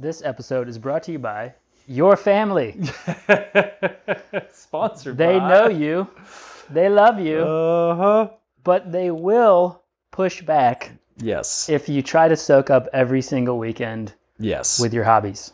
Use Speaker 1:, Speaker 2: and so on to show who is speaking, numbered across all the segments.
Speaker 1: This episode is brought to you by your family.
Speaker 2: Sponsored
Speaker 1: They
Speaker 2: by.
Speaker 1: know you, they love you,
Speaker 2: Uh huh.
Speaker 1: but they will push back
Speaker 2: Yes.
Speaker 1: if you try to soak up every single weekend
Speaker 2: yes.
Speaker 1: with your hobbies.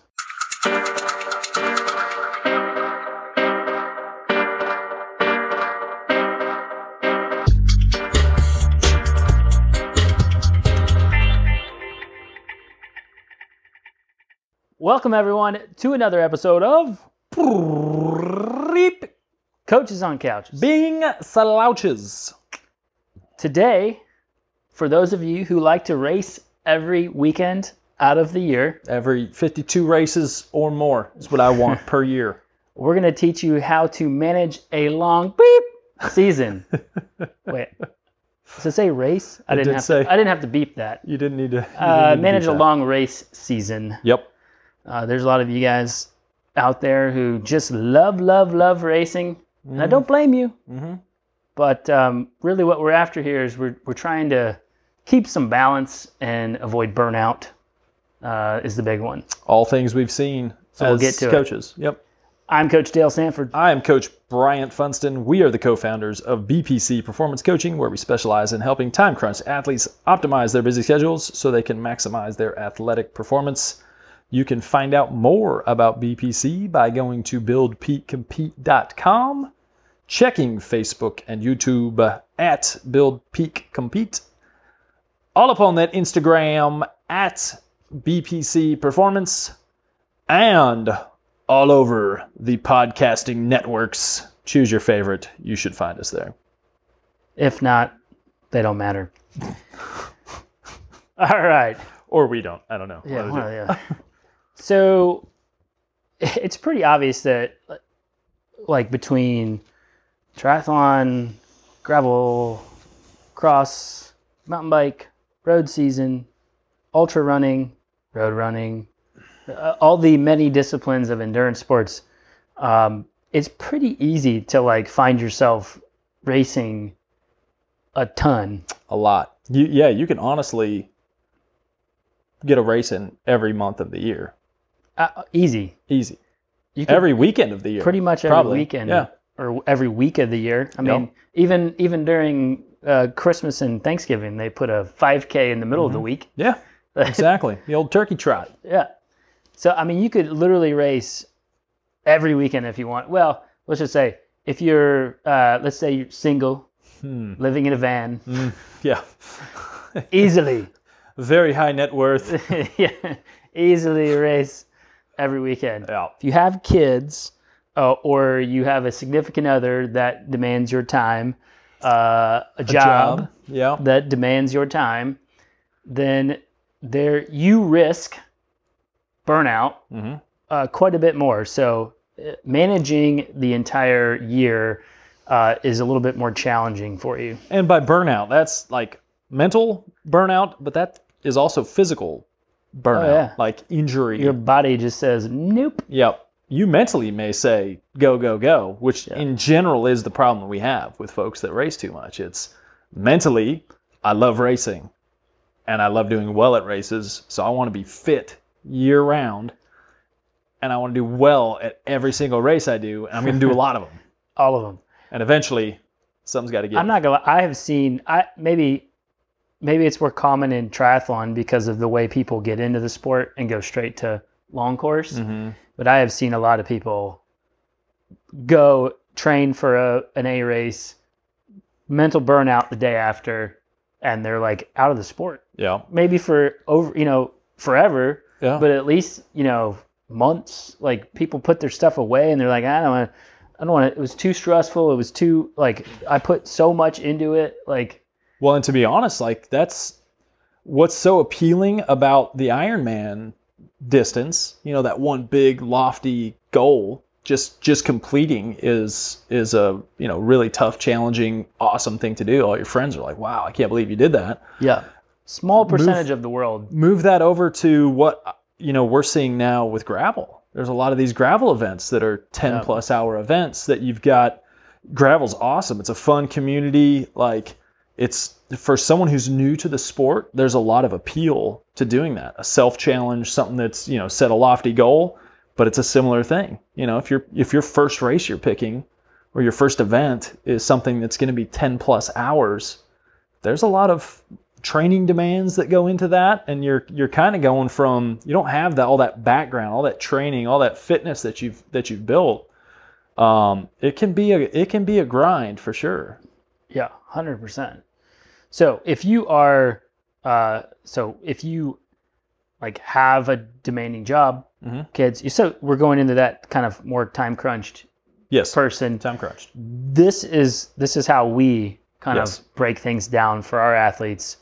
Speaker 1: Welcome, everyone, to another episode of Coaches on Couches.
Speaker 2: being slouches.
Speaker 1: Today, for those of you who like to race every weekend out of the year,
Speaker 2: Every 52 races or more is what I want per year.
Speaker 1: we're going to teach you how to manage a long beep season. Wait, does it say race? I didn't
Speaker 2: did
Speaker 1: have
Speaker 2: say-
Speaker 1: to. I didn't have to beep that.
Speaker 2: You didn't need to. you didn't
Speaker 1: Uh,
Speaker 2: need to
Speaker 1: manage a
Speaker 2: that.
Speaker 1: long race season.
Speaker 2: Yep.
Speaker 1: Uh, there's a lot of you guys out there who just love, love, love racing, and I don't blame you.
Speaker 2: Mhm.
Speaker 1: But um, really, what we're after here is we're we're trying to keep some balance and avoid burnout. Uh, is the big one.
Speaker 2: All things we've seen
Speaker 1: So we'll get to it.
Speaker 2: coaches. Yep.
Speaker 1: I'm Coach Dale Sanford.
Speaker 2: I am Coach Bryant Funston. We are the co founders of BPC Performance Coaching, where we specialize in helping time crunch athletes optimize their busy schedules so they can maximize their athletic performance. You can find out more about BPC by going to buildpeakcompete.com, checking Facebook and YouTube at Build Peak Compete, all up on that Instagram at BPC Performance, and all over the podcasting networks. Choose your favorite. You should find us there.
Speaker 1: If not, they don't matter. All right.
Speaker 2: Or we don't. I don't know.
Speaker 1: Yeah.
Speaker 2: One of the
Speaker 1: well, yeah. so it's pretty obvious that, like, between triathlon, gravel, cross, mountain bike, road season, ultra running, road running, uh, all the many disciplines of endurance sports, um, it's pretty easy to like find yourself racing a ton.
Speaker 2: A lot. You, yeah, you can honestly get a race in every month of the year.
Speaker 1: Uh, easy.
Speaker 2: Easy.
Speaker 1: You can
Speaker 2: Every weekend of the year.
Speaker 1: pretty much every
Speaker 2: Probably,
Speaker 1: weekend
Speaker 2: yeah.
Speaker 1: or every week of the year. I mean, even even during uh, Christmas and Thanksgiving, they put a 5K in the middle of the week.
Speaker 2: Yeah, exactly. the old turkey trot.
Speaker 1: Yeah. So I mean, you could literally race every weekend if you want. Well, let's just say if you're, uh, let's say you're single,
Speaker 2: Hmm.
Speaker 1: living in a van,
Speaker 2: Yeah.
Speaker 1: easily,
Speaker 2: Very high net worth.
Speaker 1: yeah, easily race every weekend.
Speaker 2: Yeah.
Speaker 1: If you have kids uh, or you have a significant other that demands your time, uh, a, job,
Speaker 2: Yeah.
Speaker 1: that demands your time, then there you risk burnout
Speaker 2: Mhm.
Speaker 1: uh, quite a bit more. So uh, managing the entire year uh, is a little bit more challenging for you.
Speaker 2: And by burnout, that's like mental burnout, but that is also physical burnout, oh,
Speaker 1: yeah.
Speaker 2: like injury.
Speaker 1: Your body just says nope.
Speaker 2: Yep. You mentally may say go go go, which in general is the problem we have with folks that race too much. It's mentally I love racing and I love doing well at races, so I want to be fit year round and I want to do well at every single race I do, and I'm going to do a lot of them.
Speaker 1: All of them.
Speaker 2: And eventually something's got to give.
Speaker 1: I'm not gonna. I have seen. I maybe maybe it's more common in triathlon because of the way people get into the sport and go straight to long course.
Speaker 2: Mhm.
Speaker 1: But I have seen a lot of people go train for a, an A race, mental burnout the day after, and they're like out of the sport.
Speaker 2: Yeah.
Speaker 1: Maybe for over, you know, forever,
Speaker 2: Yeah.
Speaker 1: but at least you know months. Like people put their stuff away and they're like, I don't want. I don't want it. It was too stressful. It was too like I put so much into it. Like
Speaker 2: Well, and to be honest, like that's what's so appealing about the Ironman distance. You know, that one big lofty goal. Just just completing is is a you know really tough, challenging, awesome thing to do. All your friends are like, "Wow, I can't believe you did that."
Speaker 1: yeah, small percentage of the world.
Speaker 2: Move that over to what you know we're seeing now with gravel. There's a lot of these gravel events that are 10
Speaker 1: Yeah.
Speaker 2: plus hour events that you've got. Gravel's awesome. It's a fun community. Like it's for someone who's new to the sport, there's a lot of appeal to doing that. A self challenge, something that's, you know, set a lofty goal, but it's a similar thing. You know, if you're if your first race you're picking or your first event is something that's going to be 10 plus hours, there's a lot of training demands that go into that and you're you're kind of going from you don't have that all that background all that training all that fitness that you've that you've built um, it can be a it can be a grind for sure
Speaker 1: Yeah, hundred percent. So if you are, uh, so if you like have a demanding job,
Speaker 2: Mhm.
Speaker 1: kids. You so we're going into that kind of more time crunched
Speaker 2: yes
Speaker 1: person.
Speaker 2: time crunched
Speaker 1: This is this is how we kind
Speaker 2: Yes.
Speaker 1: of break things down for our athletes.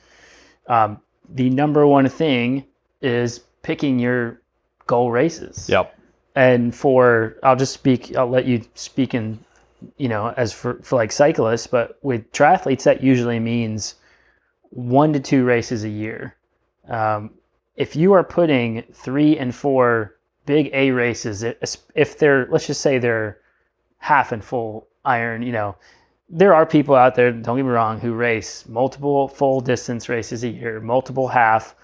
Speaker 1: Um, the number one thing is picking your goal races.
Speaker 2: yep
Speaker 1: and for I'll just speak I'll let you speak in you know as for, for like cyclists but with triathletes that usually means one to two races a year. Um, if you are putting three and four big A races if they're let's just say they're half and full iron you know there are people out there don't get me wrong who race multiple full distance races a year multiple half.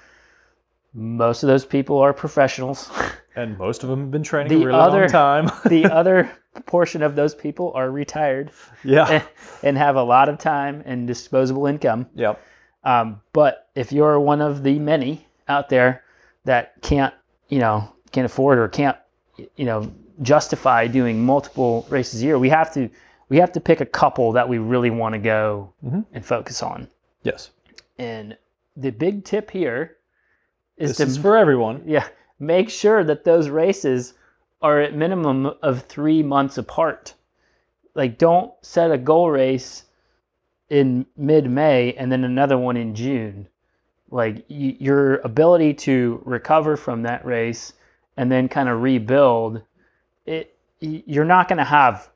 Speaker 1: Most of those people are professionals
Speaker 2: and most of them have been training
Speaker 1: The
Speaker 2: a really
Speaker 1: other-
Speaker 2: long time
Speaker 1: the other portion of those people are retired
Speaker 2: yeah
Speaker 1: and have a lot of time and disposable income.
Speaker 2: yep
Speaker 1: Um, but if you're one of the many out there that can't, you know, can't afford or can't, you know, justify doing multiple races a year, we have to we have to pick a couple that we really want to go
Speaker 2: Mhm.
Speaker 1: and focus on.
Speaker 2: yes
Speaker 1: And the big tip here is
Speaker 2: this
Speaker 1: to
Speaker 2: is for everyone
Speaker 1: yeah, make sure that those races are at minimum of three months apart. Like, don't set a goal race in mid-May and then another one in June. Like, y- your ability to recover from that race and then kind of rebuild, it you're not going to have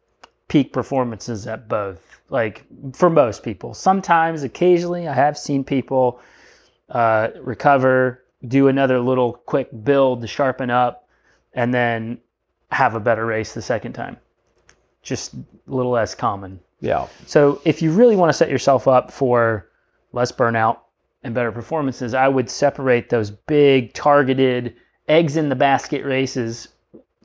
Speaker 1: peak performances at both. Like for most people, sometimes, occasionally, I have seen people uh, recover, do another little quick build to sharpen up, and then have a better race the second time. Just a little less common.
Speaker 2: yeah
Speaker 1: So if you really want to set yourself up for less burnout and better performances, I would separate those big targeted eggs in the basket races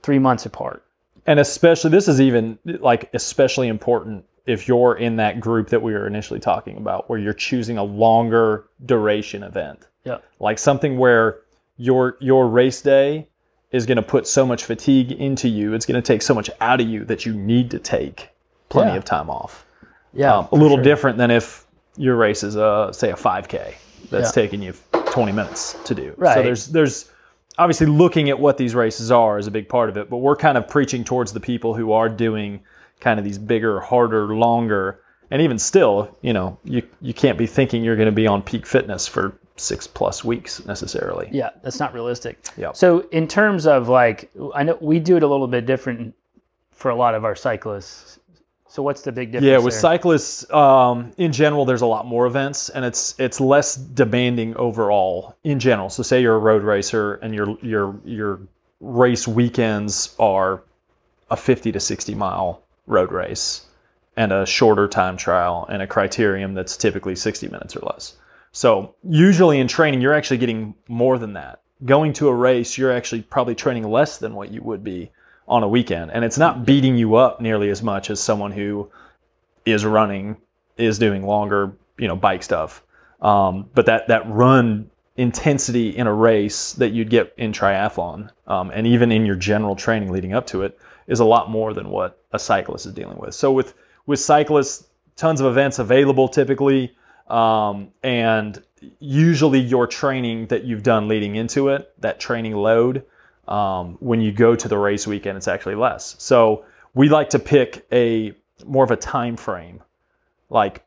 Speaker 1: three months apart.
Speaker 2: and especially this is even like especially important if you're in that group that we were initially talking about where you're choosing a longer duration event
Speaker 1: Yeah.
Speaker 2: like something where your your race day is going to put so much fatigue into you it's going to take so much out of you that you need to take plenty
Speaker 1: Yeah.
Speaker 2: of time off
Speaker 1: Yeah.
Speaker 2: um, a little different than if your race is a say a 5k that's
Speaker 1: Yeah.
Speaker 2: taking you 20 minutes to do
Speaker 1: Right.
Speaker 2: so there's there's obviously looking at what these races are is a big part of it but we're kind of preaching towards the people who are doing kind of these bigger harder longer and even still you know you you can't be thinking you're going to be on peak fitness for six plus weeks necessarily
Speaker 1: Yeah, that's not realistic.
Speaker 2: Yep.
Speaker 1: So in terms of like, I know we do it a little bit different for a lot of our cyclists. So what's the big difference?
Speaker 2: Yeah, with
Speaker 1: there?
Speaker 2: cyclists, um, in general, there's a lot more events, and it's it's less demanding overall in general. So, say you're a road racer, and your your your race weekends are a 50 to 60 mile road race, and a shorter time trial, and a criterium that's typically 60 minutes or less. So, usually in training, you're actually getting more than that. Going to a race, you're actually probably training less than what you would be on a weekend, and it's not beating you up nearly as much as someone who is running, is doing longer, you know, bike stuff. Um, but that that run intensity in a race that you'd get in triathlon, um, and even in your general training leading up to it, is a lot more than what a cyclist is dealing with. So with with cyclists, tons of events available typically, um, and usually your training that you've done leading into it, that training load, um, when you go to the race weekend, it's actually less. So we like to pick a more of a time frame, like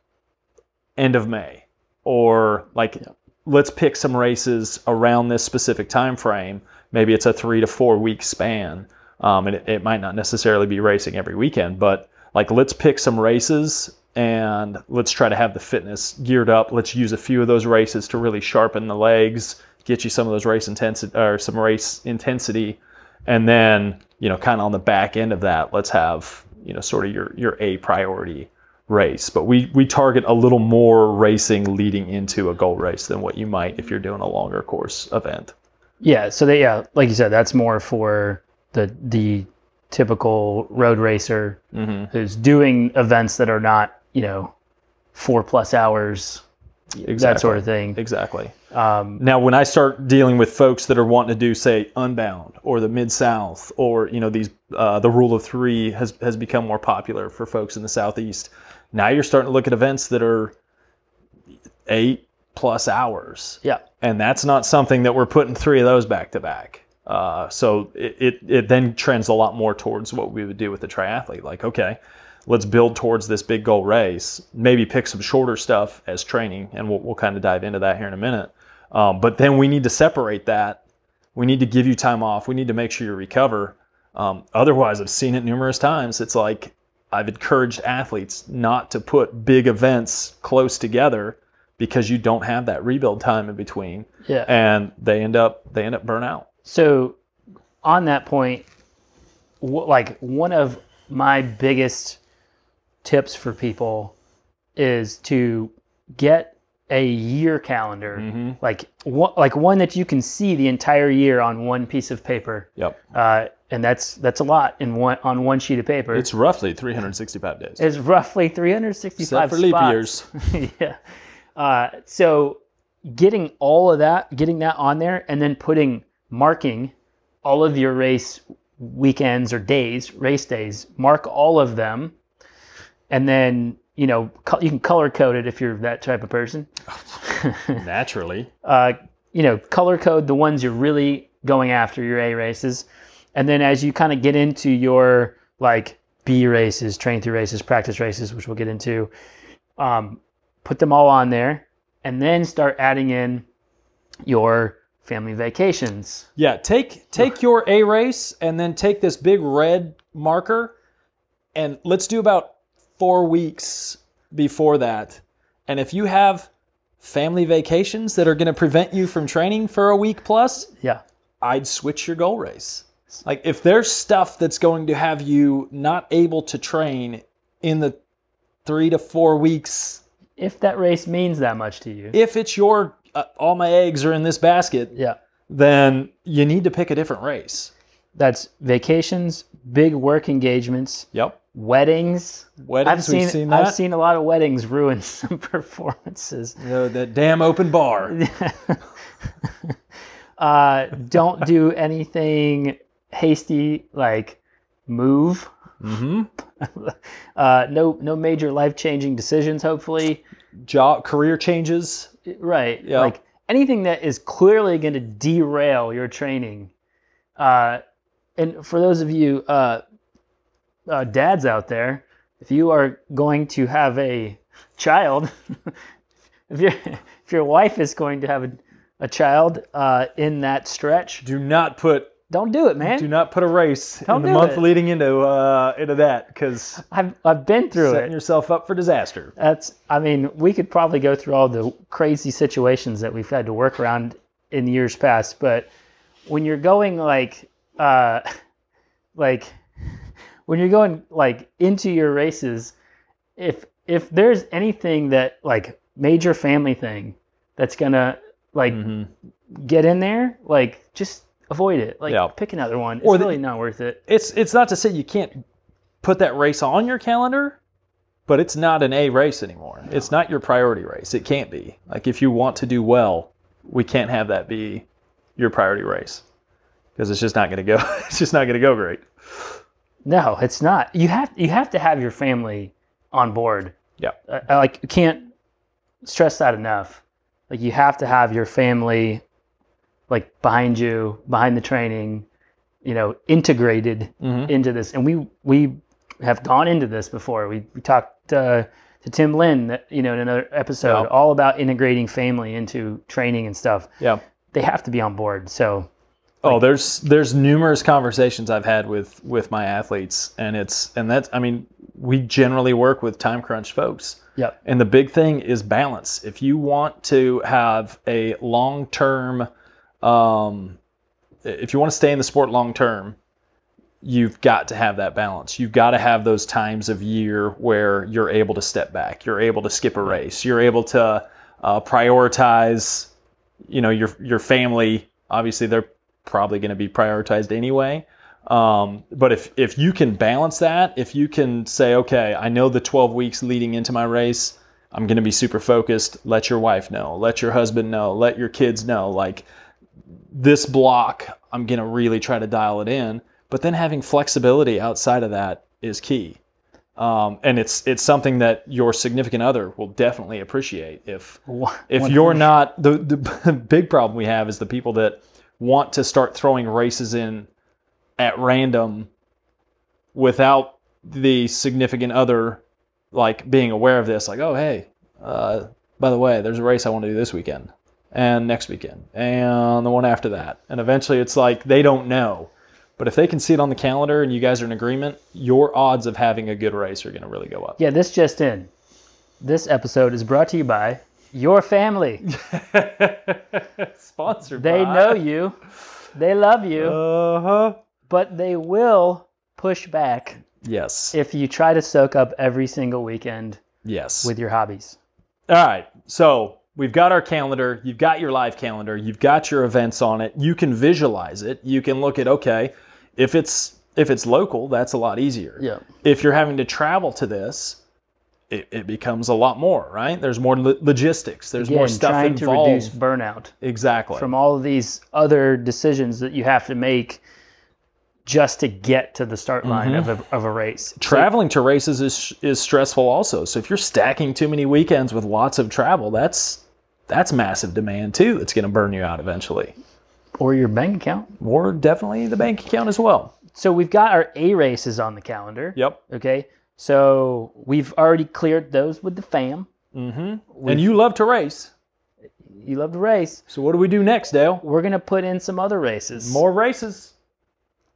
Speaker 2: end of May, or like let's pick some races around this specific time frame. Maybe it's a three to four week span, um, and it, it might not necessarily be racing every weekend, but like let's pick some races and let's try to have the fitness geared up. Let's use a few of those races to really sharpen the legs, get you some of those race intensity or some race intensity, and then you know kind of on the back end of that, let's have you know sort of your your a priority race, but we we target a little more racing leading into a goal race than what you might if you're doing a longer course event.
Speaker 1: Yeah, so they yeah, like you said, that's more for the the typical road racer
Speaker 2: Mm-hmm.
Speaker 1: who's doing events that are not, you know, four plus hours, that sort of thing.
Speaker 2: Exactly.
Speaker 1: Um,
Speaker 2: Now, when I start dealing with folks that are wanting to do, say, Unbound or the Mid South, or you know, these uh, the Rule of Three has has become more popular for folks in the Southeast. Now you're starting to look at events that are eight plus hours,
Speaker 1: yeah,
Speaker 2: and that's not something that we're putting three of those back to back. Uh, so it, it it then trends a lot more towards what we would do with the triathlete. Like, okay, let's build towards this big goal race. Maybe pick some shorter stuff as training, and we'll we'll kind of dive into that here in a minute. Um, but then we need to separate that. We need to give you time off. We need to make sure you recover. Um, otherwise, I've seen it numerous times. It's like I've encouraged athletes not to put big events close together because you don't have that rebuild time in between,
Speaker 1: yeah.
Speaker 2: and they end up they end up burn out.
Speaker 1: So, on that point, like one of my biggest tips for people is to get a year calendar,
Speaker 2: Mm-hmm.
Speaker 1: like one, like one that you can see the entire year on one piece of paper,
Speaker 2: Yep,
Speaker 1: uh, and that's that's a lot in one on one sheet of paper.
Speaker 2: it's roughly 365 days,
Speaker 1: It's roughly 365
Speaker 2: except for leap years.
Speaker 1: yeah. Uh, so getting all of that, getting that on there, and then putting marking all of your race weekends or days, race days, mark all of them, and then you know you can color code it if you're that type of person.
Speaker 2: Naturally,
Speaker 1: Uh, you know, color code the ones you're really going after your A races, and then as you kind of get into your like B races, train through races, practice races, which we'll get into, um, put them all on there, and then start adding in your family vacations.
Speaker 2: Yeah, take take your A race and then take this big red marker and let's do about 4 weeks before that. And if you have family vacations that are going to prevent you from training for a week plus,
Speaker 1: Yeah,
Speaker 2: I'd switch your goal race. Like if there's stuff that's going to have you not able to train in the 3 to 4 weeks
Speaker 1: if that race means that much to you.
Speaker 2: if it's your uh, all my eggs are in this basket,
Speaker 1: Yeah,
Speaker 2: then you need to pick a different race.
Speaker 1: that's vacations, big work engagements,
Speaker 2: Yep.
Speaker 1: weddings.
Speaker 2: Weddings,
Speaker 1: I've seen
Speaker 2: seen that.
Speaker 1: I've seen a lot of weddings ruin some performances.
Speaker 2: You know, that damn open bar.
Speaker 1: uh, don't do anything hasty like move.
Speaker 2: hmm
Speaker 1: Uh, no no major life changing decisions. Hopefully,
Speaker 2: Job, career changes.
Speaker 1: Right?
Speaker 2: Yeah.
Speaker 1: Like anything that is clearly going to derail your training. Uh, and for those of you uh, uh, dads out there, if you are going to have a child, if your if your wife is going to have a, a child uh, in that stretch,
Speaker 2: Do not put
Speaker 1: don't do it, man.
Speaker 2: do not put a race
Speaker 1: Don't
Speaker 2: in the month
Speaker 1: it.
Speaker 2: leading into uh, into that because
Speaker 1: I've I've been through
Speaker 2: setting
Speaker 1: it.
Speaker 2: yourself up for disaster.
Speaker 1: That's I mean, we could probably go through all the crazy situations that we've had to work around in years past, but when you're going like uh like when you're going like into your races, if if there's anything that like major family thing that's gonna like
Speaker 2: hmm
Speaker 1: get in there, like just avoid it. Like
Speaker 2: Yeah.
Speaker 1: pick another one. It's
Speaker 2: Or the-
Speaker 1: really not worth it.
Speaker 2: It's it's not to say you can't put that race on your calendar, but it's not an A race anymore. It's not your priority race. It can't be. Like if you want to do well, we can't have that be your priority race because it's just not going to go. It's just not going to go great.
Speaker 1: No, it's not. You have you have to have your family on board.
Speaker 2: Yeah.
Speaker 1: I, I like you can't stress that enough. Like you have to have your family like behind you, behind the training, you know, integrated
Speaker 2: Mhm.
Speaker 1: into this. And we we have gone into this before. We we talked uh, to Tim Lin, that, you know, in another episode,
Speaker 2: Yeah.
Speaker 1: all about integrating family into training and stuff.
Speaker 2: Yeah.
Speaker 1: They have to be on board. So
Speaker 2: Oh, there's there's numerous conversations I've had with with my athletes, and it's and that's I mean we generally work with time crunch folks,
Speaker 1: yeah,
Speaker 2: and the big thing is balance. If you want to have a long term, um, if you want to stay in the sport long term, you've got to have that balance. You've got to have those times of year where you're able to step back. You're able to skip a race. You're able to uh, prioritize, you know, your your family. Obviously, they're probably going to be prioritized anyway. Um, but if if you can balance that, if you can say, okay, I know the 12 weeks leading into my race, I'm going to be super focused. Let your wife know. Let your husband know. Let your kids know. Like this block, I'm going to really try to dial it in. But then having flexibility outside of that is key. Um, and it's it's something that your significant other will definitely appreciate. If if you're not the the big problem we have is the people that want to start throwing races in at random without the significant other like being aware of this like oh hey uh, by the way there's a race i want to do this weekend and next weekend and the one after that and eventually it's like they don't know but if they can see it on the calendar and you guys are in agreement your odds of having a good race are going to really go up
Speaker 1: Yeah, this just in. This episode is brought to you by your family.
Speaker 2: sponsored
Speaker 1: They
Speaker 2: by-
Speaker 1: know you, they love you,
Speaker 2: uh-huh
Speaker 1: but they will push back
Speaker 2: yes
Speaker 1: if you try to soak up every single weekend
Speaker 2: yes
Speaker 1: with your hobbies.
Speaker 2: All right. So we've got our calendar. You've got your live calendar. You've got your events on it. You can visualize it. You can look at okay, if it's if it's local, that's a lot easier.
Speaker 1: Yeah.
Speaker 2: If you're having to travel to this, it, it becomes a lot more, right? There's more lo- logistics. There's more
Speaker 1: Again,
Speaker 2: stuff
Speaker 1: trying to reduce burnout
Speaker 2: exactly.
Speaker 1: from all of these other decisions that you have to make just to get to the start line mm-hmm. of, a, of a race.
Speaker 2: Traveling to races is is stressful also. So if you're stacking too many weekends with lots of travel, that's that's massive demand too. That's going to burn you out eventually.
Speaker 1: Or your bank account.
Speaker 2: Or definitely the bank account as well.
Speaker 1: So we've got our A races on the calendar.
Speaker 2: Yep.
Speaker 1: Okay. So we've already cleared those with the fam.
Speaker 2: Mm-hmm. And you love to race.
Speaker 1: You love to race.
Speaker 2: So what do we do next, Dale?
Speaker 1: We're going to put in some other races.
Speaker 2: More races.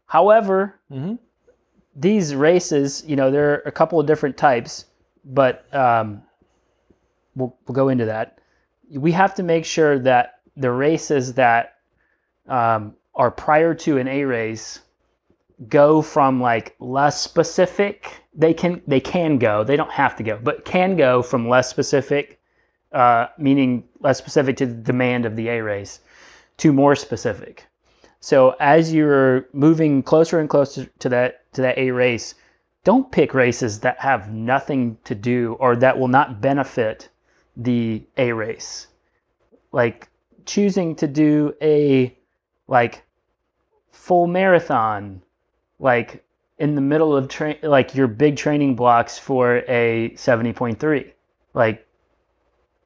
Speaker 1: However,
Speaker 2: Mhm.
Speaker 1: these races, you know, there are a couple of different types, but um, we'll, we'll go into that. We have to make sure that the races that um, are prior to an A race go from like less specific. They can they can go. They don't have to go, but can go from less specific, uh, meaning less specific to the demand of the A race, to more specific. So as you're moving closer and closer to that to that A race, don't pick races that have nothing to do or that will not benefit the A race. Like choosing to do a like full marathon like in the middle of train like your big training blocks for a 70.3 like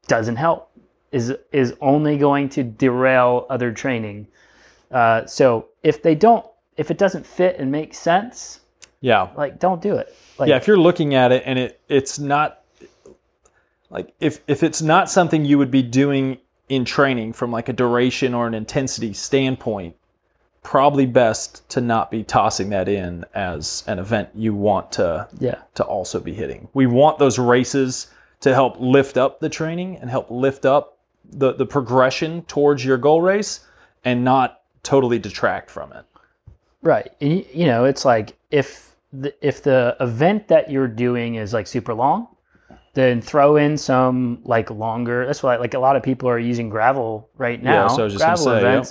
Speaker 1: doesn't help is is only going to derail other training uh, so if they don't, if it doesn't fit and make sense,
Speaker 2: Yeah.
Speaker 1: like don't do it. Like
Speaker 2: Yeah, if you're looking at it and it it's not like if if it's not something you would be doing in training from like a duration or an intensity standpoint, probably best to not be tossing that in as an event you want to
Speaker 1: yeah,
Speaker 2: to also be hitting. We want those races to help lift up the training and help lift up the, the progression towards your goal race and not totally detract from it.
Speaker 1: right. You know, it's like if the, if the event that you're doing is like super long, then throw in some like longer. That's why like a lot of people are using gravel right now.
Speaker 2: Yeah, so I was just
Speaker 1: gravel
Speaker 2: say, yep.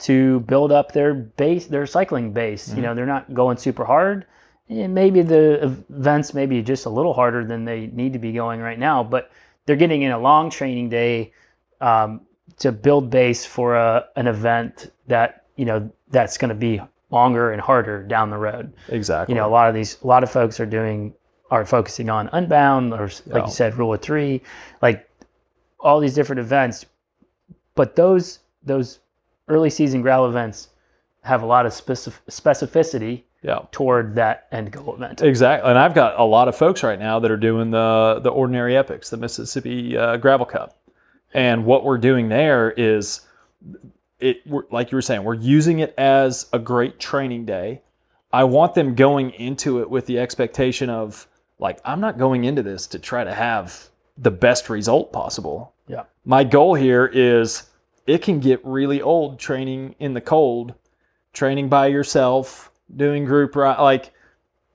Speaker 1: to build up their base, their cycling base.
Speaker 2: Mm-hmm.
Speaker 1: You know, they're not going super hard. And maybe the events maybe just a little harder than they need to be going right now, but they're getting in a long training day um, to build base for a, an event that you know that's going to be longer and harder down the road.
Speaker 2: Exactly.
Speaker 1: You know, a lot of these, a lot of folks are doing are focusing on Unbound or like
Speaker 2: Yeah.
Speaker 1: you said, Rule of Three, like all these different events. But those those early season gravel events have a lot of specif- specificity
Speaker 2: yeah.
Speaker 1: toward that end goal event.
Speaker 2: Exactly, and I've got a lot of folks right now that are doing the the ordinary epics, the Mississippi uh, Gravel Cup, and what we're doing there is it we're, like you were saying, we're using it as a great training day. I want them going into it with the expectation of like I'm not going into this to try to have the best result possible.
Speaker 1: Yeah.
Speaker 2: My goal here is it can get really old training in the cold, training by yourself, doing group ri- like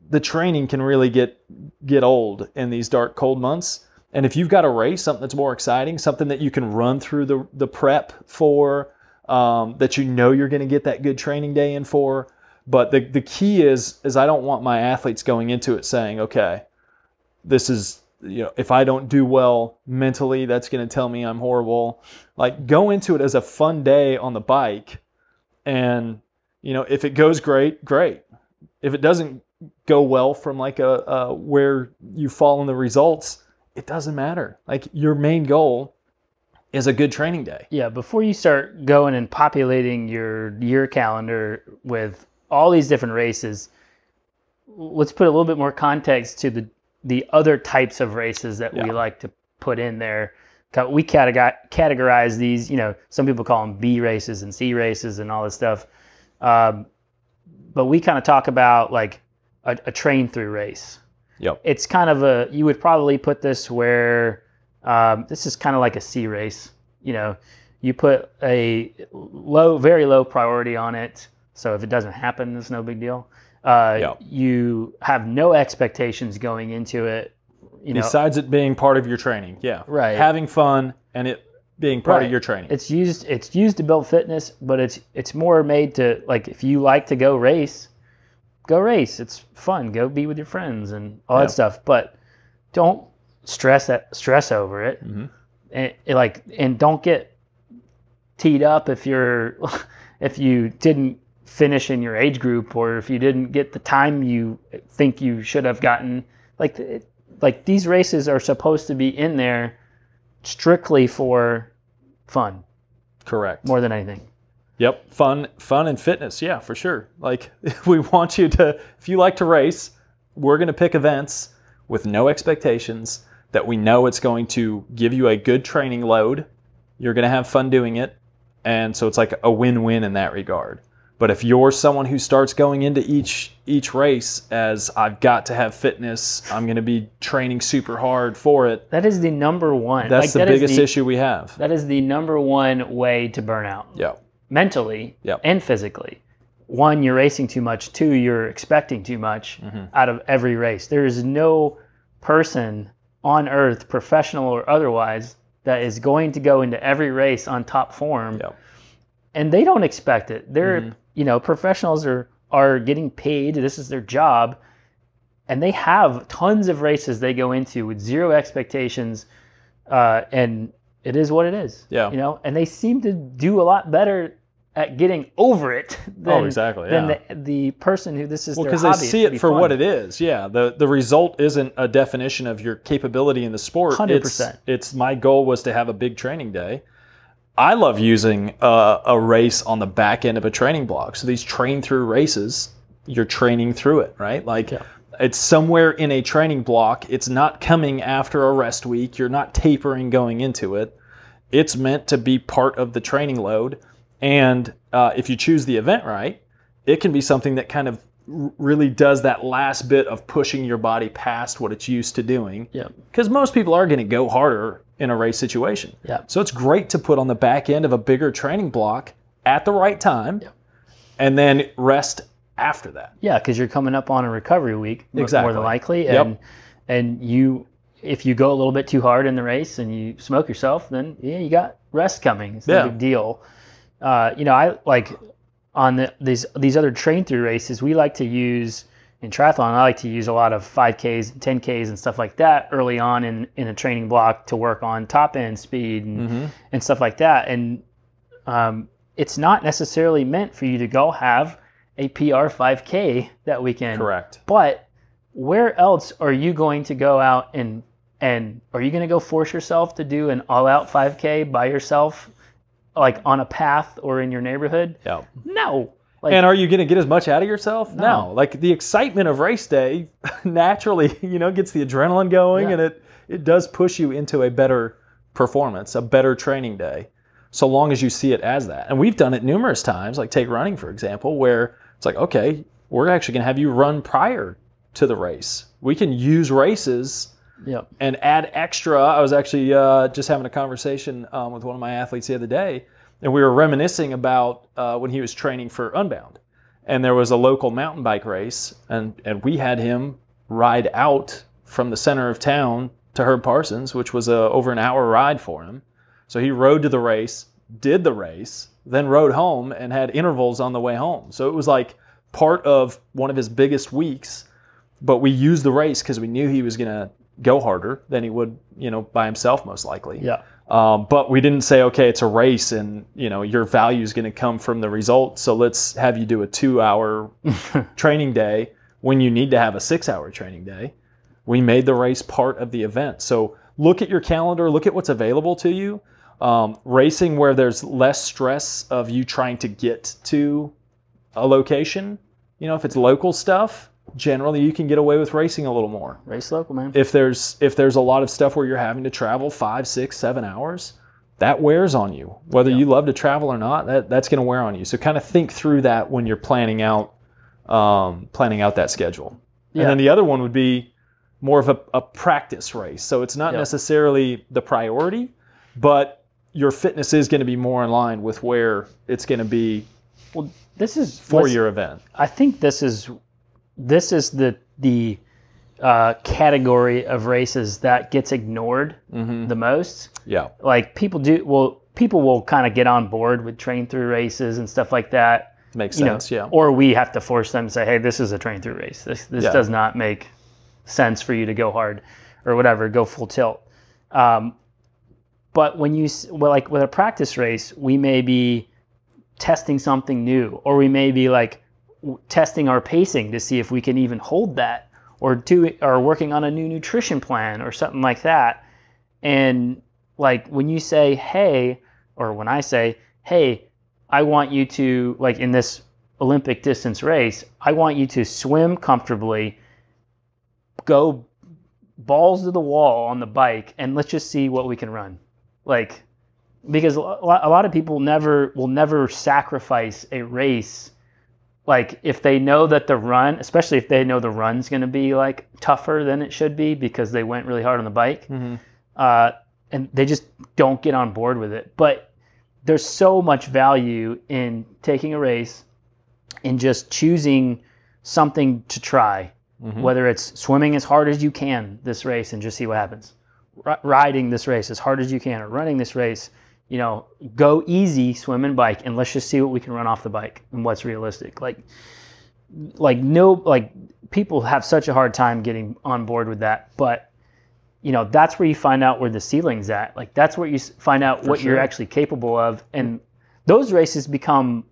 Speaker 2: the training can really get get old in these dark cold months. And if you've got a race, something that's more exciting, something that you can run through the the prep for, um, that you know you're going to get that good training day in for. But the the key is is I don't want my athletes going into it saying, okay, this is you know if I don't do well mentally, that's going to tell me I'm horrible. Like go into it as a fun day on the bike, and you know if it goes great, great. If it doesn't go well from like a, a where you fall in the results, it doesn't matter. Like your main goal is a good training day.
Speaker 1: Yeah, before you start going and populating your year calendar with all these different races, let's put a little bit more context to the the other types of races that we like to put in there. We categorize, categorize these, you know, some people call them B races and C races and all this stuff. Um, but we kind of talk about like a, a train through race
Speaker 2: Yep.
Speaker 1: it's kind of a you would probably put this where um, this is kind of like a C race. You know, you put a low, very low priority on it. So if it doesn't happen, it's no big deal. Uh. You have no expectations going into it. You know,
Speaker 2: Besides it being part of your training, yeah,
Speaker 1: Right.
Speaker 2: having fun and it being part
Speaker 1: Right.
Speaker 2: of your training.
Speaker 1: it's used it's used to build fitness, but it's it's more made to like if you like to go race, go race. It's fun. Go be with your friends and all that stuff. But don't stress that stress over it.
Speaker 2: Mhm.
Speaker 1: And it, like and don't get teed up if you're if you didn't finish in your age group or if you didn't get the time you think you should have gotten. Like like these races are supposed to be in there strictly for fun
Speaker 2: Correct.
Speaker 1: more than anything.
Speaker 2: Yep, fun, fun and fitness. Yeah, for sure. Like we want you to, if you like to race, we're going to pick events with no expectations that we know it's going to give you a good training load. You're going to have fun doing it, and so it's like a win-win in that regard. But if you're someone who starts going into each each race as I've got to have fitness, I'm going to be training super hard for it.
Speaker 1: That is the number one.
Speaker 2: That's
Speaker 1: like,
Speaker 2: the
Speaker 1: that
Speaker 2: biggest
Speaker 1: the-
Speaker 2: issue we have.
Speaker 1: That is the number one way to burn out
Speaker 2: Yeah.
Speaker 1: mentally
Speaker 2: Yep.
Speaker 1: and physically. One, you're racing too much. Two, you're expecting too much
Speaker 2: Mm-hmm.
Speaker 1: out of every race. There is no person on earth, professional or otherwise, that is going to go into every race on top form
Speaker 2: Yep.
Speaker 1: and they don't expect it. They're
Speaker 2: Mm-hmm.
Speaker 1: You know professionals are are getting paid. This is their job, and they have tons of races they go into with zero expectations, uh, and it is what it is.
Speaker 2: Yeah.
Speaker 1: you know, and they seem to do a lot better at getting over it than,
Speaker 2: Oh, exactly,
Speaker 1: than
Speaker 2: yeah.
Speaker 1: the, the person who this is
Speaker 2: Well, because they see it for
Speaker 1: fun.
Speaker 2: what it is. Yeah, the the result isn't a definition of your capability in the sport.
Speaker 1: 100%.
Speaker 2: It's, it's my goal was to have a big training day. I love using a, a race on the back end of a training block. So these train through races, you're training through it, right? Like
Speaker 1: Yeah.
Speaker 2: it's somewhere in a training block. It's not coming after a rest week. You're not tapering going into it. It's meant to be part of the training load. And uh, if you choose the event right, it can be something that kind of really does that last bit of pushing your body past what it's used to doing.
Speaker 1: Yeah.
Speaker 2: Because most people are going to go harder in a race situation.
Speaker 1: Yeah.
Speaker 2: So it's great to put on the back end of a bigger training block at the right time and then rest after that.
Speaker 1: Yeah, because you're coming up on a recovery week, m- more than likely,
Speaker 2: Yep.
Speaker 1: and and you, if you go a little bit too hard in the race and you smoke yourself, then yeah, you got rest coming. It's no
Speaker 2: Yeah.
Speaker 1: big deal. Uh, you know, I like on the, these these other train through races, we like to use in triathlon. I like to use a lot of 5Ks, 10Ks, and stuff like that early on in in a training block to work on top end speed and and stuff like that. And um, it's not necessarily meant for you to go have a PR 5K that weekend.
Speaker 2: Correct.
Speaker 1: But where else are you going to go out and and are you going to go force yourself to do an all out 5K by yourself, like on a path or in your neighborhood?
Speaker 2: Yeah.
Speaker 1: No. Like,
Speaker 2: And are you going to get as much out of yourself?
Speaker 1: No.
Speaker 2: Like the excitement of race day naturally, you know, gets the adrenaline going
Speaker 1: Yeah.
Speaker 2: and it it does push you into a better performance, a better training day. So long as you see it as that. And we've done it numerous times, like take running for example, where it's like, okay, we're actually going to have you run prior to the race. We can use races
Speaker 1: Yep.
Speaker 2: and add extra. I was actually uh, just having a conversation um, with one of my athletes the other day, and we were reminiscing about uh, when he was training for Unbound. and there was a local mountain bike race, and and we had him ride out from the center of town to Herb Parsons, which was a over an hour ride for him. So he rode to the race, did the race, then rode home and had intervals on the way home. So it was like part of one of his biggest weeks. But we used the race because we knew he was going to go harder than he would, you know, by himself most likely.
Speaker 1: Yeah.
Speaker 2: Um, but we didn't say, okay, it's a race, and you know your value is going to come from the result. So let's have you do a two-hour training day when you need to have a six-hour training day. We made the race part of the event. So look at your calendar, look at what's available to you. Um, racing where there's less stress of you trying to get to a location. You know, if it's local stuff, generally you can get away with racing a little more.
Speaker 1: Race local, man.
Speaker 2: if there's if there's a lot of stuff where you're having to travel five six seven hours that wears on you. Whether you love to travel or not that, that's going to wear on you. So kind of think through that when you're planning out um, planning out that schedule.
Speaker 1: Yeah.
Speaker 2: and then the other one would be more of a, a practice race. So it's not necessarily the priority but your fitness is going to be more in line with where it's going to be
Speaker 1: well, this is
Speaker 2: for your event.
Speaker 1: I think this is this is the the uh, category of races that gets ignored
Speaker 2: Mm-hmm.
Speaker 1: the most.
Speaker 2: yeah
Speaker 1: Like people do, well, people will kind of get on board with train through races and stuff like that.
Speaker 2: makes
Speaker 1: You know,
Speaker 2: sense yeah
Speaker 1: Or we have to force them to say, "Hey, this is a train through race. This this
Speaker 2: Yeah.
Speaker 1: does not make sense for you to go hard or whatever, go full tilt." Um, but when you s- well, like with a practice race, we may be testing something new, or we may be like testing our pacing to see if we can even hold that, or do or working on a new nutrition plan or something like that. And like when you say, "Hey," or when I say, "Hey," I want you to like in this Olympic distance race, I want you to swim comfortably, go balls to the wall on the bike, and let's just see what we can run. Like, because a lot, of people never will never sacrifice a race. Like if they know that the run, especially if they know the run's going to be like tougher than it should be because they went really hard on the bike,
Speaker 2: Mhm.
Speaker 1: uh, and they just don't get on board with it. But there's so much value in taking a race and just choosing something to try,
Speaker 2: Mhm.
Speaker 1: whether it's swimming as hard as you can this race and just see what happens, R- riding this race as hard as you can, or running this race. You know, go easy, swim and bike, and let's just see what we can run off the bike and what's realistic. Like, like no, like people have such a hard time getting on board with that, but you know that's where you find out where the ceiling's at like that's where you find out what you're actually capable of and those races become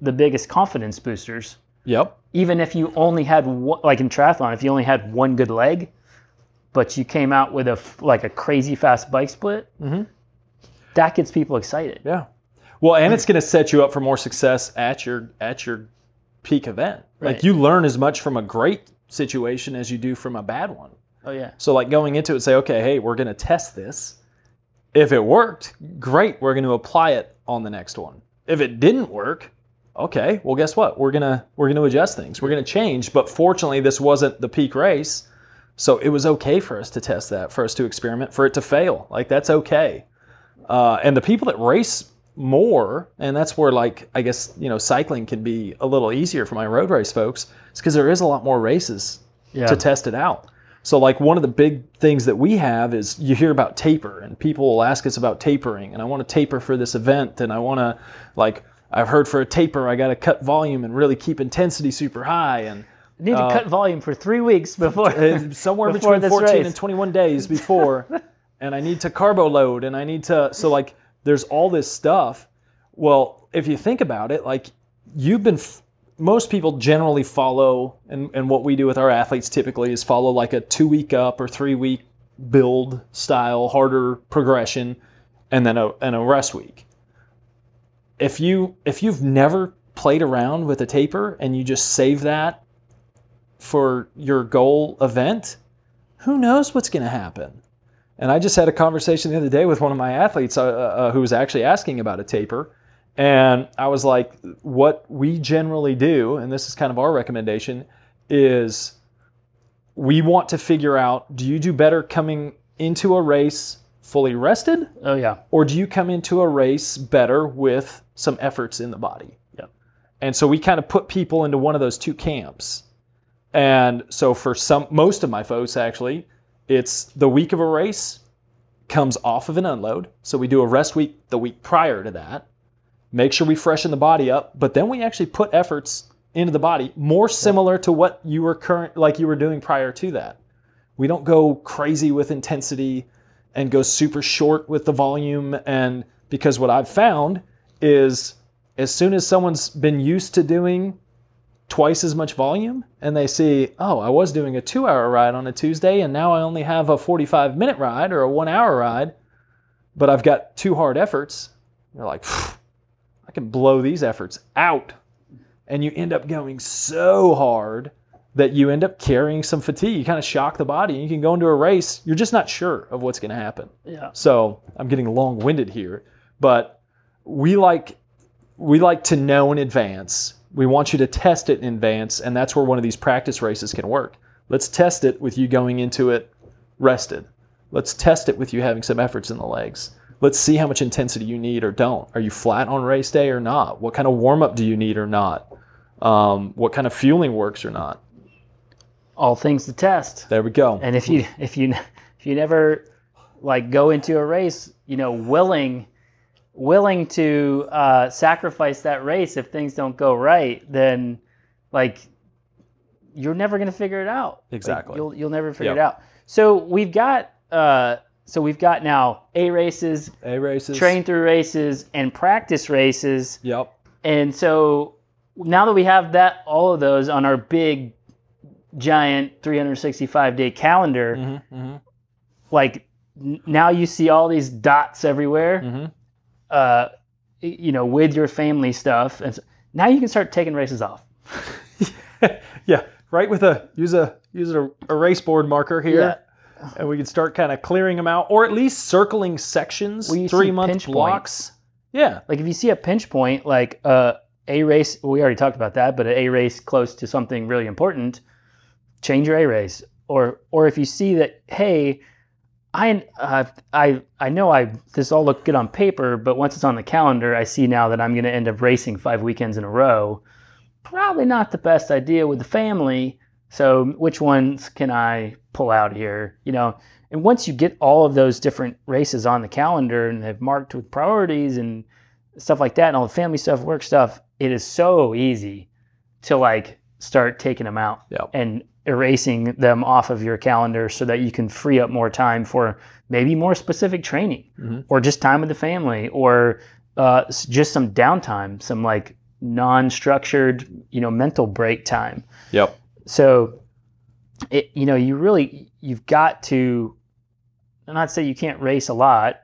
Speaker 1: the biggest confidence boosters
Speaker 2: yep
Speaker 1: even if you only had one, like in triathlon if you only had one good leg but you came out with a like a crazy fast bike split Mm
Speaker 2: Mhm.
Speaker 1: That gets people excited
Speaker 2: Yeah. Well, and it's going to set you up for more success at your at your peak event.
Speaker 1: Right.
Speaker 2: Like you learn as much from a great situation as you do from a bad one.
Speaker 1: oh yeah
Speaker 2: So like going into it, say, okay, hey, we're going to test this. If it worked, great. We're going to apply it on the next one. If it didn't work, okay. Well, guess what? We're gonna we're gonna adjust things. We're gonna change. But fortunately, this wasn't the peak race, so it was okay for us to test that, for us to experiment, for it to fail. Like that's okay. Uh, and the people that race more, and that's where like I guess you know cycling can be a little easier for my road race folks, is because there is a lot more races
Speaker 1: yeah
Speaker 2: to test it out. So like one of the big things that we have is you hear about taper and people will ask us about tapering and I want to taper for this event and I want to like I've heard for a taper I got to cut volume and really keep intensity super high and
Speaker 1: You need to cut volume for three weeks before
Speaker 2: uh, somewhere
Speaker 1: before
Speaker 2: between 14
Speaker 1: race.
Speaker 2: and 21 days before and i need to carbo load and i need to so like there's all this stuff well if you think about it like you've been f- most people generally follow and, and what we do with our athletes typically is follow like a two week up or three week build style harder progression and then a, and a rest week if you if you've never played around with a taper and you just save that for your goal event, who knows what's going to happen? And I just had a conversation the other day with one of my athletes uh, uh, who was actually asking about a taper. And I was like, what we generally do, and this is kind of our recommendation, is we want to figure out do you do better coming into a race fully rested,
Speaker 1: oh yeah
Speaker 2: or do you come into a race better with some efforts in the body?
Speaker 1: Yep.
Speaker 2: And so we kind of put people into one of those two camps. And so for some most of my folks actually, it's the week of a race comes off of an unload. So we do a rest week the week prior to that. Make sure we freshen the body up, but then we actually put efforts into the body more similar to what you were current like you were doing prior to that. We don't go crazy with intensity and go super short with the volume and because what I've found is as soon as someone's been used to doing twice as much volume and they see, oh, I was doing a two hour ride on a Tuesday and now I only have a 45 minute ride or a one hour ride, but I've got two hard efforts, they're like, I can blow these efforts out. And you end up going so hard that you end up carrying some fatigue. You kind of shock the body. and You can go into a race, you're just not sure of what's going to happen.
Speaker 1: Yeah.
Speaker 2: So I'm getting long winded here, but we like we like to know in advance. We want you to test it in advance, and that's where one of these practice races can work. Let's test it with you going into it rested. Let's test it with you having some efforts in the legs. Let's see how much intensity you need or don't. Are you flat on race day or not? What kind of warm up do you need or not? Um, what kind of fueling works or not?
Speaker 1: All things to test.
Speaker 2: There we go.
Speaker 1: And if you if you if you never like go into a race, you know, willing willing to uh, sacrifice that race if things don't go right, then like you're never going to figure it out. Like,
Speaker 2: Exactly.
Speaker 1: you'll you'll never figure
Speaker 2: Yep.
Speaker 1: it out. So we've got uh, so we've got now A races,
Speaker 2: A races.
Speaker 1: train through races, and practice races.
Speaker 2: Yep.
Speaker 1: And so now that we have that all of those on our big giant 365 day calendar,
Speaker 2: Mm-hmm, mm-hmm,
Speaker 1: like n- now you see all these dots everywhere,
Speaker 2: mm-hmm.
Speaker 1: Uh, you know, with your family stuff. And so now you can start taking races off.
Speaker 2: yeah, right with a use a use a erase board marker here,
Speaker 1: Yeah.
Speaker 2: and we can start kind of clearing them out, or at least circling sections,
Speaker 1: Well,
Speaker 2: three month
Speaker 1: pinch
Speaker 2: blocks. Yeah,
Speaker 1: Like if you see a pinch point, like uh, a race, we already talked about that, but A race close to something really important, change your A race. Or or if you see that, hey, I uh, I I know I this all looked good on paper, but once it's on the calendar, I see now that I'm going to end up racing five weekends in a row. Probably not the best idea with the family. So which ones can I pull out here? You know, and once you get all of those different races on the calendar and they've marked with priorities and stuff like that and all the family stuff, work stuff, it is so easy to like start taking them out
Speaker 2: Yep.
Speaker 1: and erasing them off of your calendar so that you can free up more time for maybe more specific training
Speaker 2: Mhm.
Speaker 1: or just time with the family or uh, just some downtime, some like non-structured, you know, mental break time.
Speaker 2: Yep.
Speaker 1: So, it, you know, you really you've got to I'm not say you can't race a lot,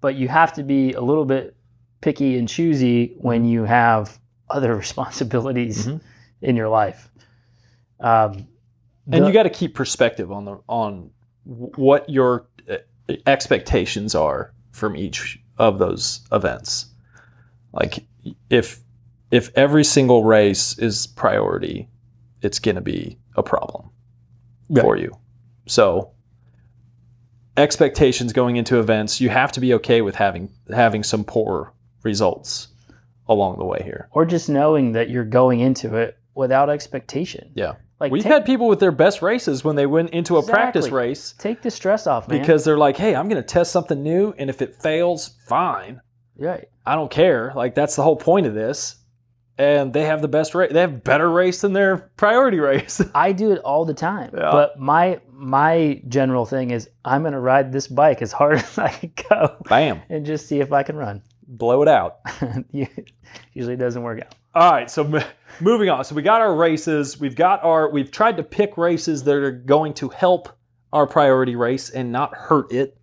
Speaker 1: but you have to be a little bit picky and choosy when you have other responsibilities
Speaker 2: Mhm.
Speaker 1: in your life. Um,
Speaker 2: and
Speaker 1: the-
Speaker 2: you got to keep perspective on the on what your uh, expectations are from each of those events. Like if if every single race is priority, it's going to be a problem for you. So expectations going into events, you have to be okay with having having some poor results along the way here.
Speaker 1: or just knowing that you're going into it without expectation.
Speaker 2: Yeah.
Speaker 1: Like
Speaker 2: We've
Speaker 1: take,
Speaker 2: had people with their best races when they went into a practice race
Speaker 1: take the stress off, man.
Speaker 2: because they're like, "Hey, I'm going to test something new, and if it fails, fine.
Speaker 1: right.
Speaker 2: I don't care. Like that's the whole point of this." And they have the best race. They have better race than their priority race.
Speaker 1: I do it all the time.
Speaker 2: Yeah.
Speaker 1: But my my general thing is I'm gonna ride this bike as hard as I can go
Speaker 2: Bam,
Speaker 1: and just see if I can run.
Speaker 2: Blow it out.
Speaker 1: Usually it doesn't work out.
Speaker 2: All right, so m- moving on. So we got our races. We've got our. We've tried to pick races that are going to help our priority race and not hurt it.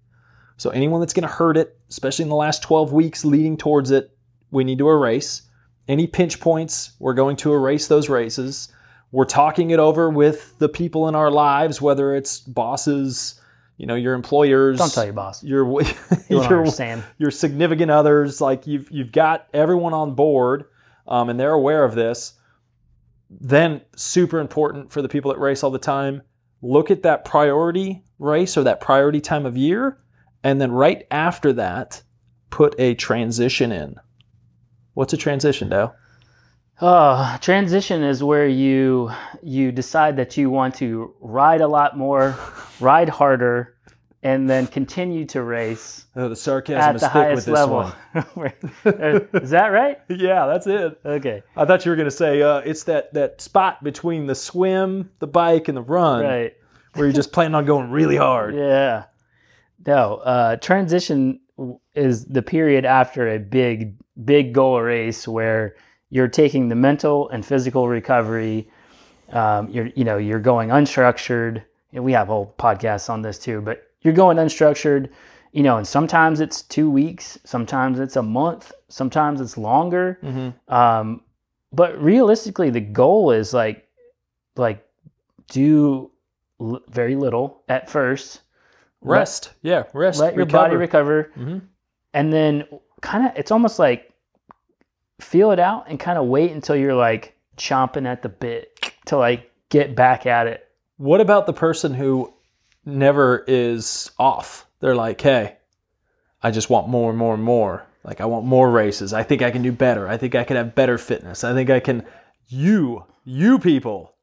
Speaker 2: So anyone that's going to hurt it, especially in the last 12 weeks leading towards it, we need to erase. Any pinch points, we're going to erase those races. We're talking it over with the people in our lives, whether it's bosses, you know, your employers.
Speaker 1: Don't tell your boss.
Speaker 2: Your
Speaker 1: You
Speaker 2: your your significant others, like you've you've got everyone on board, um, and they're aware of this. Then super important for the people that race all the time. Look at that priority race or that priority time of year, and then right after that, put a transition in. What's a transition, Dow?
Speaker 1: Uh, transition is where you you decide that you want to ride a lot more, ride harder, and then continue to race
Speaker 2: Oh, the sarcasm
Speaker 1: at
Speaker 2: is
Speaker 1: the
Speaker 2: thick with
Speaker 1: highest
Speaker 2: this
Speaker 1: level.
Speaker 2: one.
Speaker 1: is that right?
Speaker 2: Yeah, that's it.
Speaker 1: Okay.
Speaker 2: I thought you were going to say uh, it's that, that spot between the swim, the bike, and the run
Speaker 1: Right.
Speaker 2: where you're just planning on going really hard.
Speaker 1: Yeah. No, uh, transition w- is the period after a big, big goal race where you're taking the mental and physical recovery. Um, you're, you know, you're going unstructured. We have whole podcasts on this too, but you're going unstructured. You know, and sometimes it's two weeks, sometimes it's a month, sometimes it's longer.
Speaker 2: Mhm.
Speaker 1: Um, but realistically, the goal is like, like, do l- very little at first. Let-
Speaker 2: Rest. Yeah, rest.
Speaker 1: let your body
Speaker 2: recover.
Speaker 1: recover
Speaker 2: Mhm.
Speaker 1: and then kind of it's almost like feel it out and kind of wait until you're like chomping at the bit to like get back at it
Speaker 2: What about the person who never is off? They're like, hey, I just want more and more and more. Like, I want more races. I think I can do better. I think I can have better fitness. I think I can. You, you people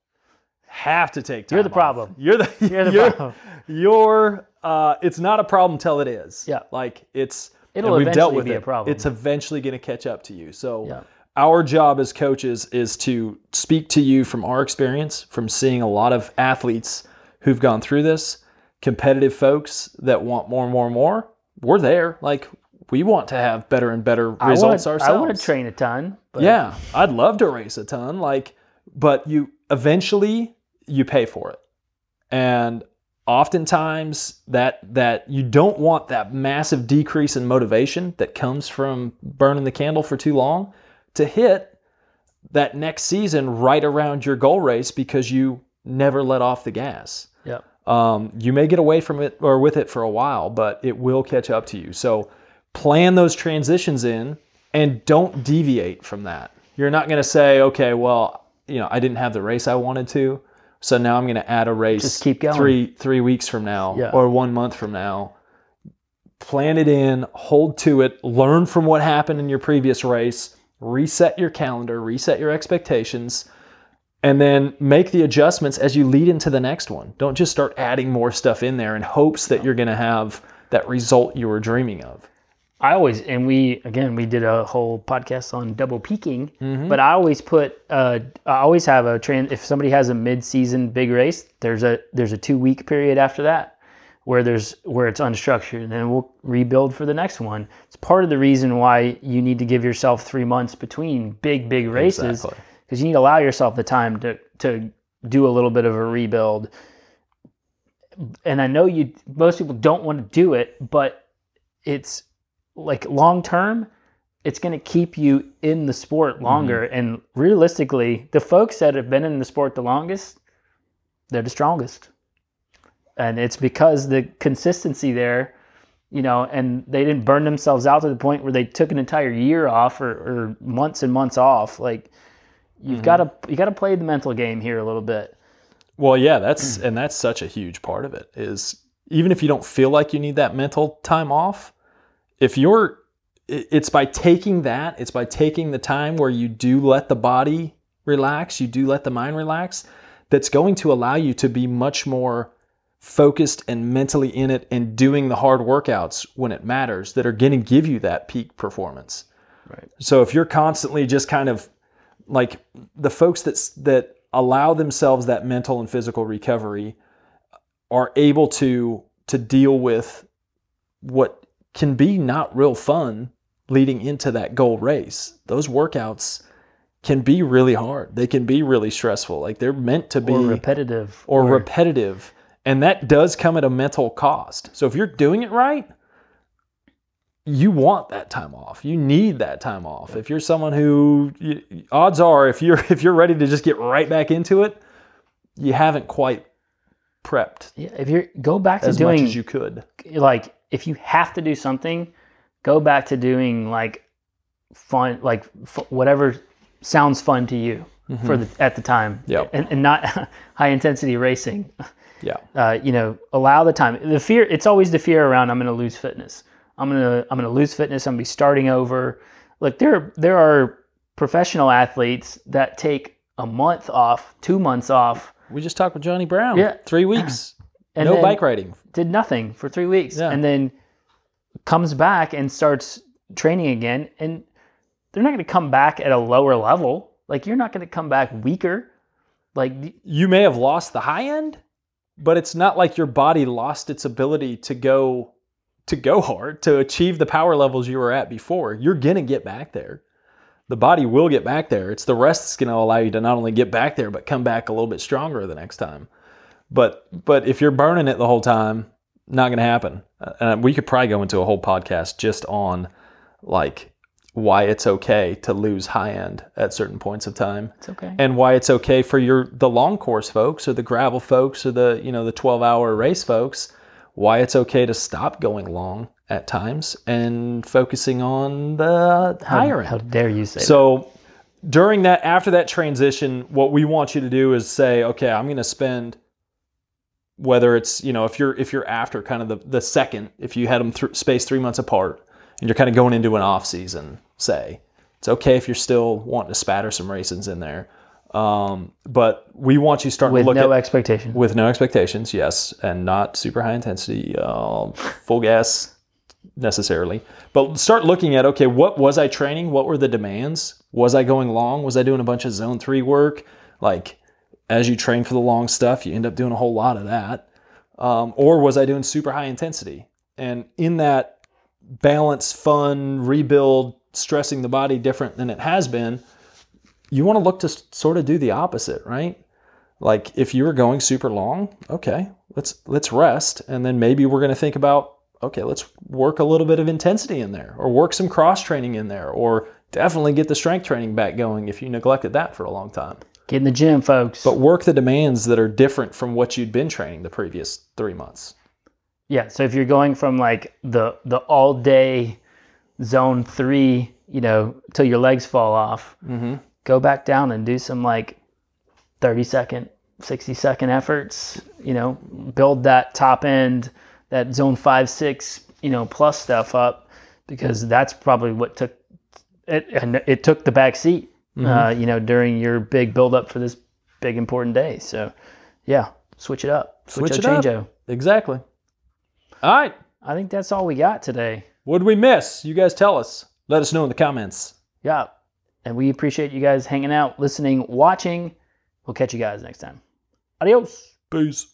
Speaker 2: have to take time.
Speaker 1: You're the
Speaker 2: off.
Speaker 1: problem.
Speaker 2: You're the,
Speaker 1: You're the
Speaker 2: you're,
Speaker 1: problem.
Speaker 2: You're, uh, it's not a problem till it is.
Speaker 1: Yeah.
Speaker 2: Like, it's,
Speaker 1: It'll
Speaker 2: we've dealt
Speaker 1: eventually
Speaker 2: with
Speaker 1: be
Speaker 2: it.
Speaker 1: a problem.
Speaker 2: It's eventually going to catch up to you. So,
Speaker 1: Yeah.
Speaker 2: Our job as coaches is to speak to you from our experience, from seeing a lot of athletes who've gone through this, competitive folks that want more and more and more. We're there. Like we want to have better and better
Speaker 1: I
Speaker 2: results
Speaker 1: wanna,
Speaker 2: ourselves.
Speaker 1: I want to train a ton but
Speaker 2: Yeah, I'd love to race a ton. Like, but you eventually you pay for it, and oftentimes that that you don't want that massive decrease in motivation that comes from burning the candle for too long to hit that next season right around your goal race because you never let off the gas.
Speaker 1: yeah
Speaker 2: Um, you may get away from it or with it for a while, but it will catch up to you. So plan those transitions in and don't deviate from that. You're not going to say, okay, well, you know, I didn't have the race I wanted to, so now I'm going to add a race
Speaker 1: Just keep going.
Speaker 2: three three weeks from now
Speaker 1: Yeah.
Speaker 2: or one month from now. Plan it in, hold to it, learn from what happened in your previous race, reset your calendar, reset your expectations, and then make the adjustments as you lead into the next one. Don't just start adding more stuff in there in hopes that you're going to have that result you were dreaming of.
Speaker 1: I always and we again we did a whole podcast on double peaking,
Speaker 2: Mm-hmm.
Speaker 1: but I always put uh, I always have a train. If somebody has a mid-season big race, there's a there's a two week period after that where there's where it's unstructured, and then we'll rebuild for the next one. It's part of the reason why you need to give yourself three months between big big races
Speaker 2: Exactly.
Speaker 1: because you need to allow yourself the time to to do a little bit of a rebuild. And I know you most people don't want to do it, but it's like long term, it's going to keep you in the sport mm-hmm. longer. And realistically, the folks that have been in the sport the longest, they're the strongest. And it's because the consistency there, you know, and they didn't burn themselves out to the point where they took an entire year off or, or months and months off. Like you've mm-hmm. got to you got to play the mental game here a little bit.
Speaker 2: Well, yeah, that's and that's such a huge part of it is even if you don't feel like you need that mental time off, if you're it's by taking that, it's by taking the time where you do let the body relax, you do let the mind relax, that's going to allow you to be much more focused and mentally in it and doing the hard workouts when it matters that are going to give you that peak performance.
Speaker 1: Right.
Speaker 2: So if you're constantly just kind of like the folks that that allow themselves that mental and physical recovery are able to to deal with what can be not real fun leading into that goal race. Those workouts can be really hard. They can be really stressful. Like they're meant to be
Speaker 1: Or repetitive.
Speaker 2: or repetitive. And that does come at a mental cost. So if you're doing it right, you want that time off. You need that time off. If you're someone who odds are if you're if you're ready to just get right back into it, you haven't quite prepped
Speaker 1: yeah, if you're go back to
Speaker 2: as
Speaker 1: doing
Speaker 2: much as you could.
Speaker 1: like if you have to do something, go back to doing like fun, like f- whatever sounds fun to you for the at the time.
Speaker 2: Mm-hmm.
Speaker 1: And, and not high intensity racing.
Speaker 2: Yeah.
Speaker 1: Uh, you know, allow the time. The fear. It's always the fear around. I'm going to lose fitness. I'm gonna I'm gonna lose fitness. I'm gonna be starting over. Like there there are professional athletes that take a month off, two months off,
Speaker 2: We just talked with Johnny Brown.
Speaker 1: Yeah.
Speaker 2: Three weeks.
Speaker 1: and
Speaker 2: no bike riding.
Speaker 1: did nothing for three weeks,
Speaker 2: Yeah.
Speaker 1: and then comes back and starts training again, and they're not going to come back at a lower level. Like you're not going to come back weaker. Like
Speaker 2: You may have lost the high end, but it's not like your body lost its ability to go to go hard, to achieve the power levels you were at before. You're gonna get back there. The body will get back there. It's the rest that's gonna allow you to not only get back there, but come back a little bit stronger the next time. But but if you're burning it the whole time, not gonna happen. Uh, And we could probably go into a whole podcast just on like why it's okay to lose high end at certain points of time
Speaker 1: it's okay.
Speaker 2: and why it's okay for your the long course folks or the gravel folks or the you know the 12 hour race folks why it's okay to stop going long at times and focusing on the higher end.
Speaker 1: How
Speaker 2: end
Speaker 1: dare you say that?
Speaker 2: so during that after that transition what we want you to do is say okay i'm going to spend whether it's you know if you're if you're after kind of the, the second if you had them th- spaced three months apart and you're kind of going into an off season say it's okay if you're still wanting to spatter some races in there um, but we want you starting
Speaker 1: with
Speaker 2: to look
Speaker 1: no
Speaker 2: at
Speaker 1: expectation.
Speaker 2: with no expectations, yes, and not super high intensity, um, full gas necessarily. But start looking at okay, what was I training? What were the demands? Was I going long? Was I doing a bunch of zone three work? Like as you train for the long stuff, you end up doing a whole lot of that. Um, or was I doing super high intensity? And in that balance, fun, rebuild, stressing the body different than it has been, you want to look to sort of do the opposite, right? Like if you were going super long, okay, let's let's rest, and then maybe we're going to think about okay, let's work a little bit of intensity in there, or work some cross training in there, or definitely get the strength training back going if you neglected that for a long time.
Speaker 1: Get in the gym, folks.
Speaker 2: But work the demands that are different from what you'd been training the previous three months.
Speaker 1: Yeah, so if you're going from like the the all day zone three, you know, till your legs fall off,
Speaker 2: Mm-hmm.
Speaker 1: go back down and do some like 30 second, 60 second efforts, you know, build that top end, that zone five, six, you know, plus stuff up because that's probably what took it, and it took the back seat, uh, you know, during your big build up for this big important day. So, yeah, switch it up, switch,
Speaker 2: Switch
Speaker 1: it
Speaker 2: up. Exactly. All right.
Speaker 1: I think that's all we got today.
Speaker 2: What did we miss? You guys tell us. Let us know in the comments.
Speaker 1: Yeah. And we appreciate you guys hanging out, listening, watching. We'll catch you guys next time. Adios.
Speaker 2: Peace.